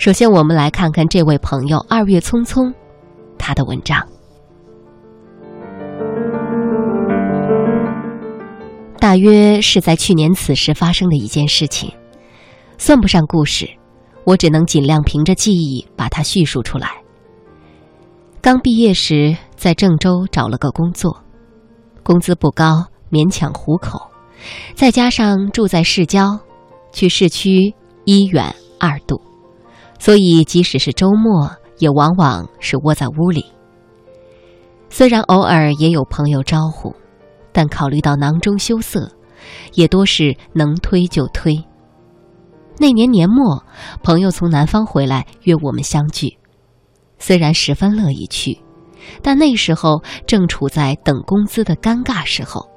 首先，我们来看看这位朋友二月匆匆他的文章。大约是在去年此时发生的一件事情，算不上故事，我只能尽量凭着记忆把它叙述出来。刚毕业时在郑州找了个工作，工资不高，勉强糊口，再加上住在市郊，去市区一远二堵，所以即使是周末，也往往是窝在屋里。虽然偶尔也有朋友招呼。但考虑到囊中羞涩，也多是能推就推。那年年末，朋友从南方回来约我们相聚，虽然十分乐意去，但那时候正处在等工资的尴尬时候，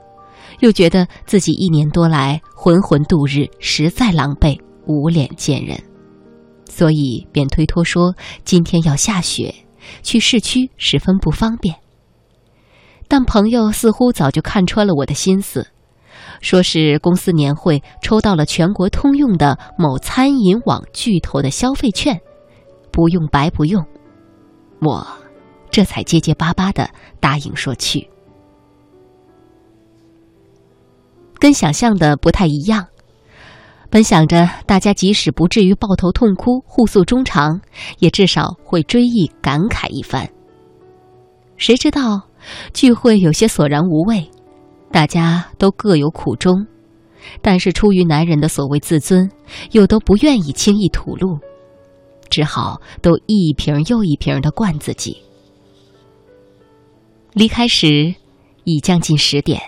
又觉得自己一年多来浑浑度日，实在狼狈，无脸见人，所以便推脱说今天要下雪，去市区十分不方便。但朋友似乎早就看穿了我的心思，说是公司年会抽到了全国通用的某餐饮网巨头的消费券，不用白不用。我这才结结巴巴的答应说去。跟想象的不太一样，本想着大家即使不至于抱头痛哭、互诉衷肠，也至少会追忆感慨一番。谁知道？聚会有些索然无味，大家都各有苦衷，但是出于男人的所谓自尊，又都不愿意轻易吐露，只好都一瓶又一瓶的灌自己。离开时已将近十点，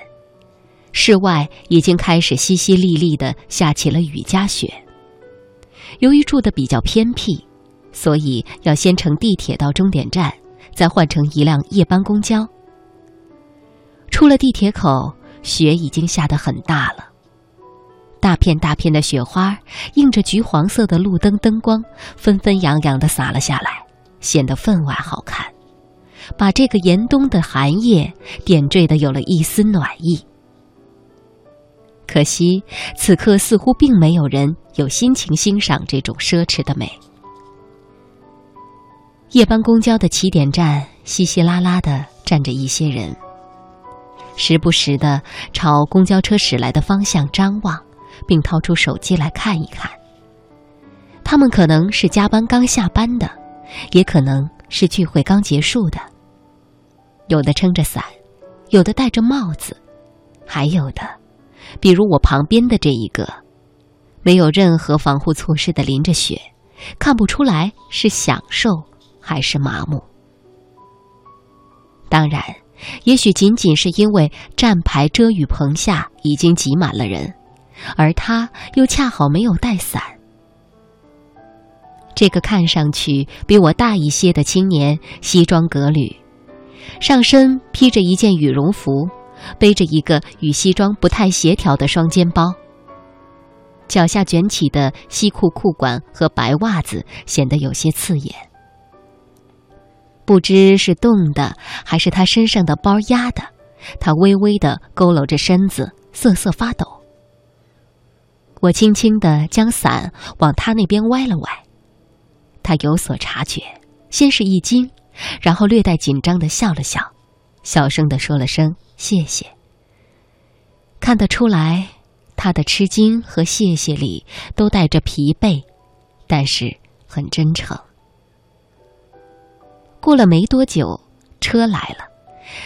室外已经开始淅淅沥沥的下起了雨夹雪。由于住的比较偏僻，所以要先乘地铁到终点站，再换乘一辆夜班公交。出了地铁口，雪已经下得很大了。大片大片的雪花映着橘黄色的路灯灯光，纷纷扬扬地洒了下来，显得分外好看，把这个严冬的寒夜点缀的有了一丝暖意。可惜此刻似乎并没有人有心情欣赏这种奢侈的美。夜班公交的起点站稀稀拉拉的站着一些人。时不时的朝公交车驶来的方向张望，并掏出手机来看一看。他们可能是加班刚下班的，也可能是聚会刚结束的。有的撑着伞，有的戴着帽子，还有的，比如我旁边的这一个，没有任何防护措施的淋着雪，看不出来是享受还是麻木。当然。也许仅仅是因为站牌遮雨棚下已经挤满了人，而他又恰好没有带伞。这个看上去比我大一些的青年，西装革履，上身披着一件羽绒服，背着一个与西装不太协调的双肩包，脚下卷起的西裤裤管和白袜子显得有些刺眼。不知是冻的，还是他身上的包压的，他微微的佝偻着身子，瑟瑟发抖。我轻轻的将伞往他那边歪了歪，他有所察觉，先是一惊，然后略带紧张的笑了笑，小声的说了声谢谢。看得出来，他的吃惊和谢谢里都带着疲惫，但是很真诚。过了没多久，车来了，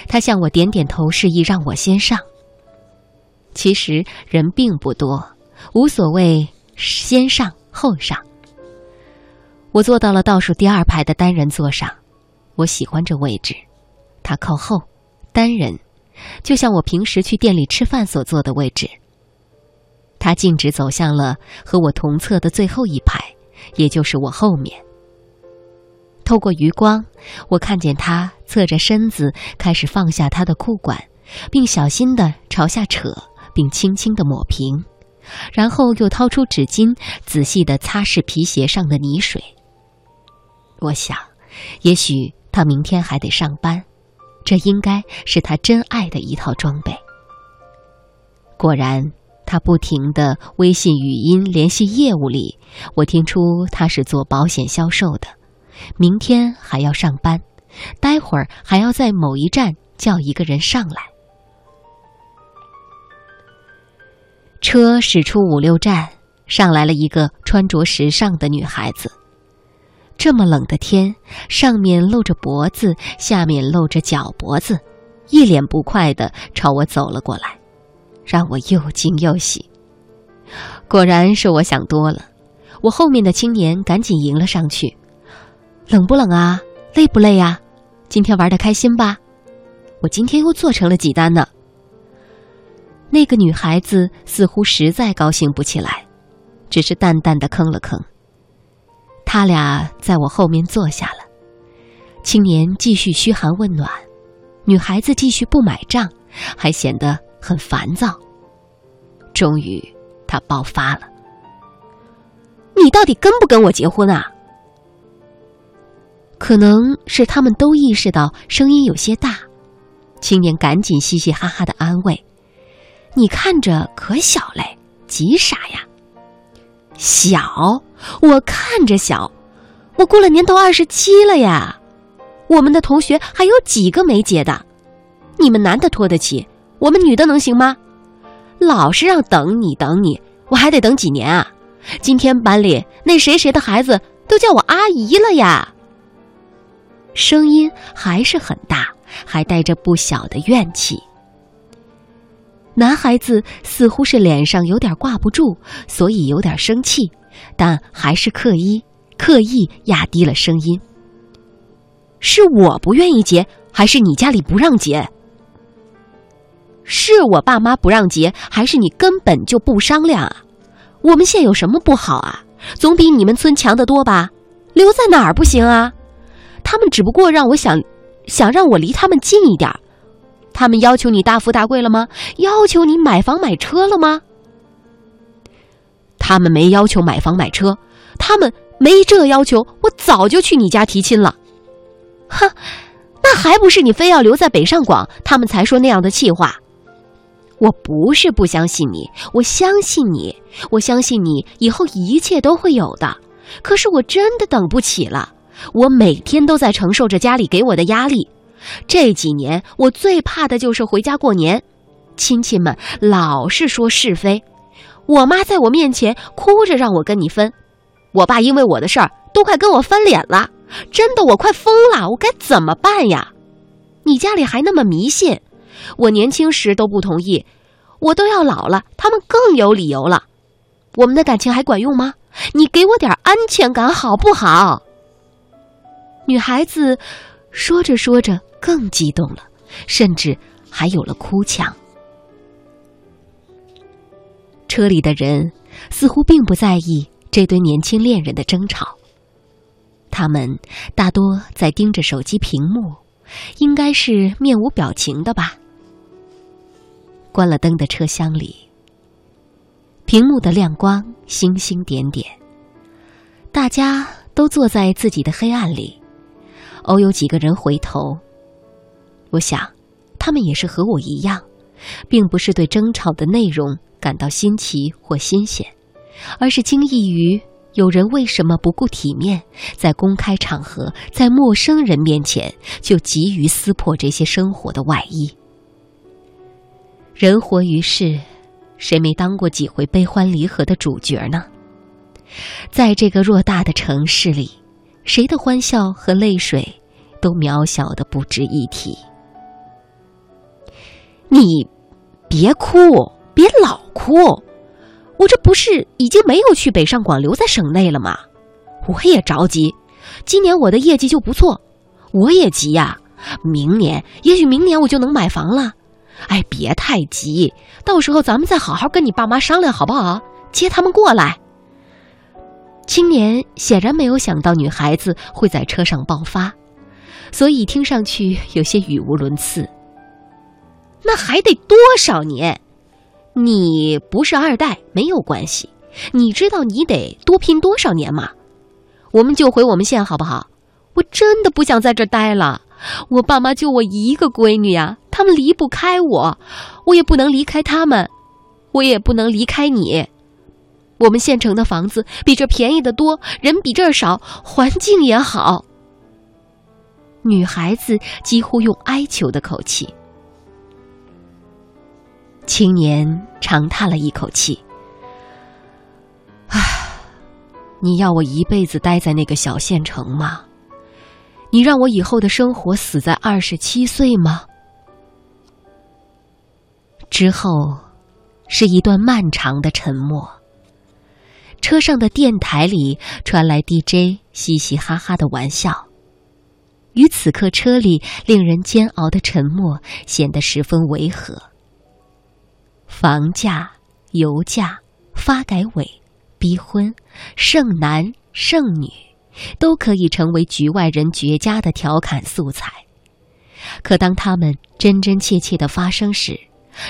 他向我点点头，示意让我先上。其实人并不多，无所谓先上后上。我坐到了倒数第二排的单人座上，我喜欢这位置，它靠后，单人，就像我平时去店里吃饭所坐的位置。他径直走向了和我同侧的最后一排，也就是我后面。透过余光，我看见他侧着身子，开始放下他的裤管，并小心地朝下扯，并轻轻地抹平，然后又掏出纸巾，仔细地擦拭皮鞋上的泥水。我想，也许他明天还得上班，这应该是他真爱的一套装备。果然，他不停的微信语音联系业务里，我听出他是做保险销售的，明天还要上班，待会儿还要在某一站叫一个人上来。车驶出五六站，上来了一个穿着时尚的女孩子。这么冷的天，上面露着脖子，下面露着脚脖子，一脸不快的朝我走了过来。让我又惊又喜。果然是我想多了，我后面的青年赶紧迎了上去：“冷不冷啊？累不累呀？今天玩的开心吧？我今天又做成了几单呢。”那个女孩子似乎实在高兴不起来，只是淡淡的吭了吭。他俩在我后面坐下了，青年继续嘘寒问暖，女孩子继续不买账，还显得。很烦躁。终于，他爆发了：“你到底跟不跟我结婚啊？”可能是他们都意识到声音有些大，青年赶紧嘻嘻哈哈的安慰：“你看着可小嘞，急啥呀？小？我看着小，我过了年都二十七了呀。我们的同学还有几个没结的？你们男的拖得起？”我们女的能行吗？老是让等你等你，我还得等几年啊！今天班里那谁谁的孩子都叫我阿姨了呀。声音还是很大，还带着不小的怨气。男孩子似乎是脸上有点挂不住，所以有点生气，但还是刻意刻意压低了声音。是我不愿意结，还是你家里不让结？是我爸妈不让结，还是你根本就不商量啊？我们县有什么不好啊？总比你们村强得多吧？留在哪儿不行啊？他们只不过让我想，想让我离他们近一点。他们要求你大富大贵了吗？要求你买房买车了吗？他们没要求买房买车，他们没这要求，我早就去你家提亲了。哼，那还不是你非要留在北上广，他们才说那样的气话。我不是不相信你，我相信你，我相信你以后一切都会有的。可是我真的等不起了，我每天都在承受着家里给我的压力。这几年我最怕的就是回家过年，亲戚们老是说是非，我妈在我面前哭着让我跟你分，我爸因为我的事儿都快跟我翻脸了，真的我快疯了，我该怎么办呀？你家里还那么迷信。我年轻时都不同意，我都要老了，他们更有理由了。我们的感情还管用吗？你给我点安全感好不好？女孩子说着说着更激动了，甚至还有了哭腔。车里的人似乎并不在意这对年轻恋人的争吵，他们大多在盯着手机屏幕，应该是面无表情的吧。关了灯的车厢里，屏幕的亮光星星点点。大家都坐在自己的黑暗里，偶有几个人回头。我想，他们也是和我一样，并不是对争吵的内容感到新奇或新鲜，而是惊异于有人为什么不顾体面，在公开场合，在陌生人面前就急于撕破这些生活的外衣。人活于世，谁没当过几回悲欢离合的主角呢？在这个偌大的城市里，谁的欢笑和泪水都渺小的不值一提。你别哭，别老哭，我这不是已经没有去北上广，留在省内了吗？我也着急，今年我的业绩就不错，我也急呀。明年，也许明年我就能买房了。哎，别太急，到时候咱们再好好跟你爸妈商量，好不好？接他们过来。青年显然没有想到女孩子会在车上爆发，所以听上去有些语无伦次。那还得多少年？你不是二代没有关系，你知道你得多拼多少年吗？我们就回我们县好不好？我真的不想在这待了，我爸妈就我一个闺女呀。他们离不开我，我也不能离开他们。我也不能离开你。我们县城的房子比这便宜的多，人比这儿少，环境也好。女孩子几乎用哀求的口气。青年长叹了一口气：“唉，你要我一辈子待在那个小县城吗？你让我以后的生活死在二十七岁吗？”之后，是一段漫长的沉默。车上的电台里传来 DJ 嘻嘻哈哈的玩笑，与此刻车里令人煎熬的沉默显得十分违和。房价、油价、发改委、逼婚、剩男剩女，都可以成为局外人绝佳的调侃素材。可当他们真真切切的发生时，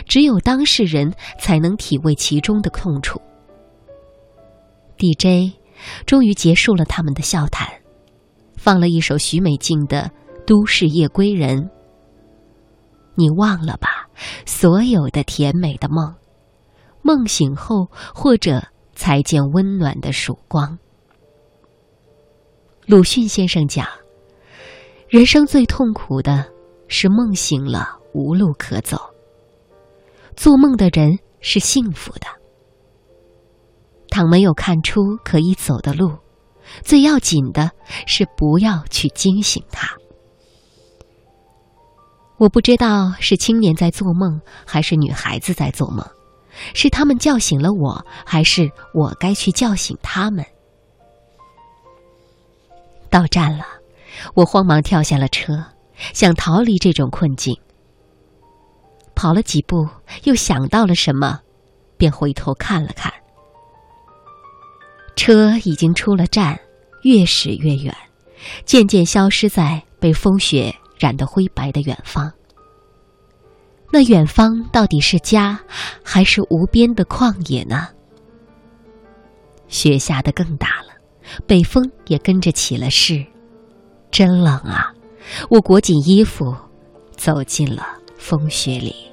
只有当事人才能体味其中的痛楚。DJ 终于结束了他们的笑谈，放了一首许美静的《都市夜归人》。你忘了吧，所有的甜美的梦，梦醒后或者才见温暖的曙光。鲁迅先生讲，人生最痛苦的是梦醒了无路可走。做梦的人是幸福的。倘没有看出可以走的路，最要紧的是不要去惊醒他。我不知道是青年在做梦，还是女孩子在做梦，是他们叫醒了我，还是我该去叫醒他们？到站了，我慌忙跳下了车，想逃离这种困境。跑了几步，又想到了什么，便回头看了看。车已经出了站，越驶越远，渐渐消失在被风雪染得灰白的远方。那远方到底是家，还是无边的旷野呢？雪下的更大了，北风也跟着起了势，真冷啊！我裹紧衣服，走进了风雪里。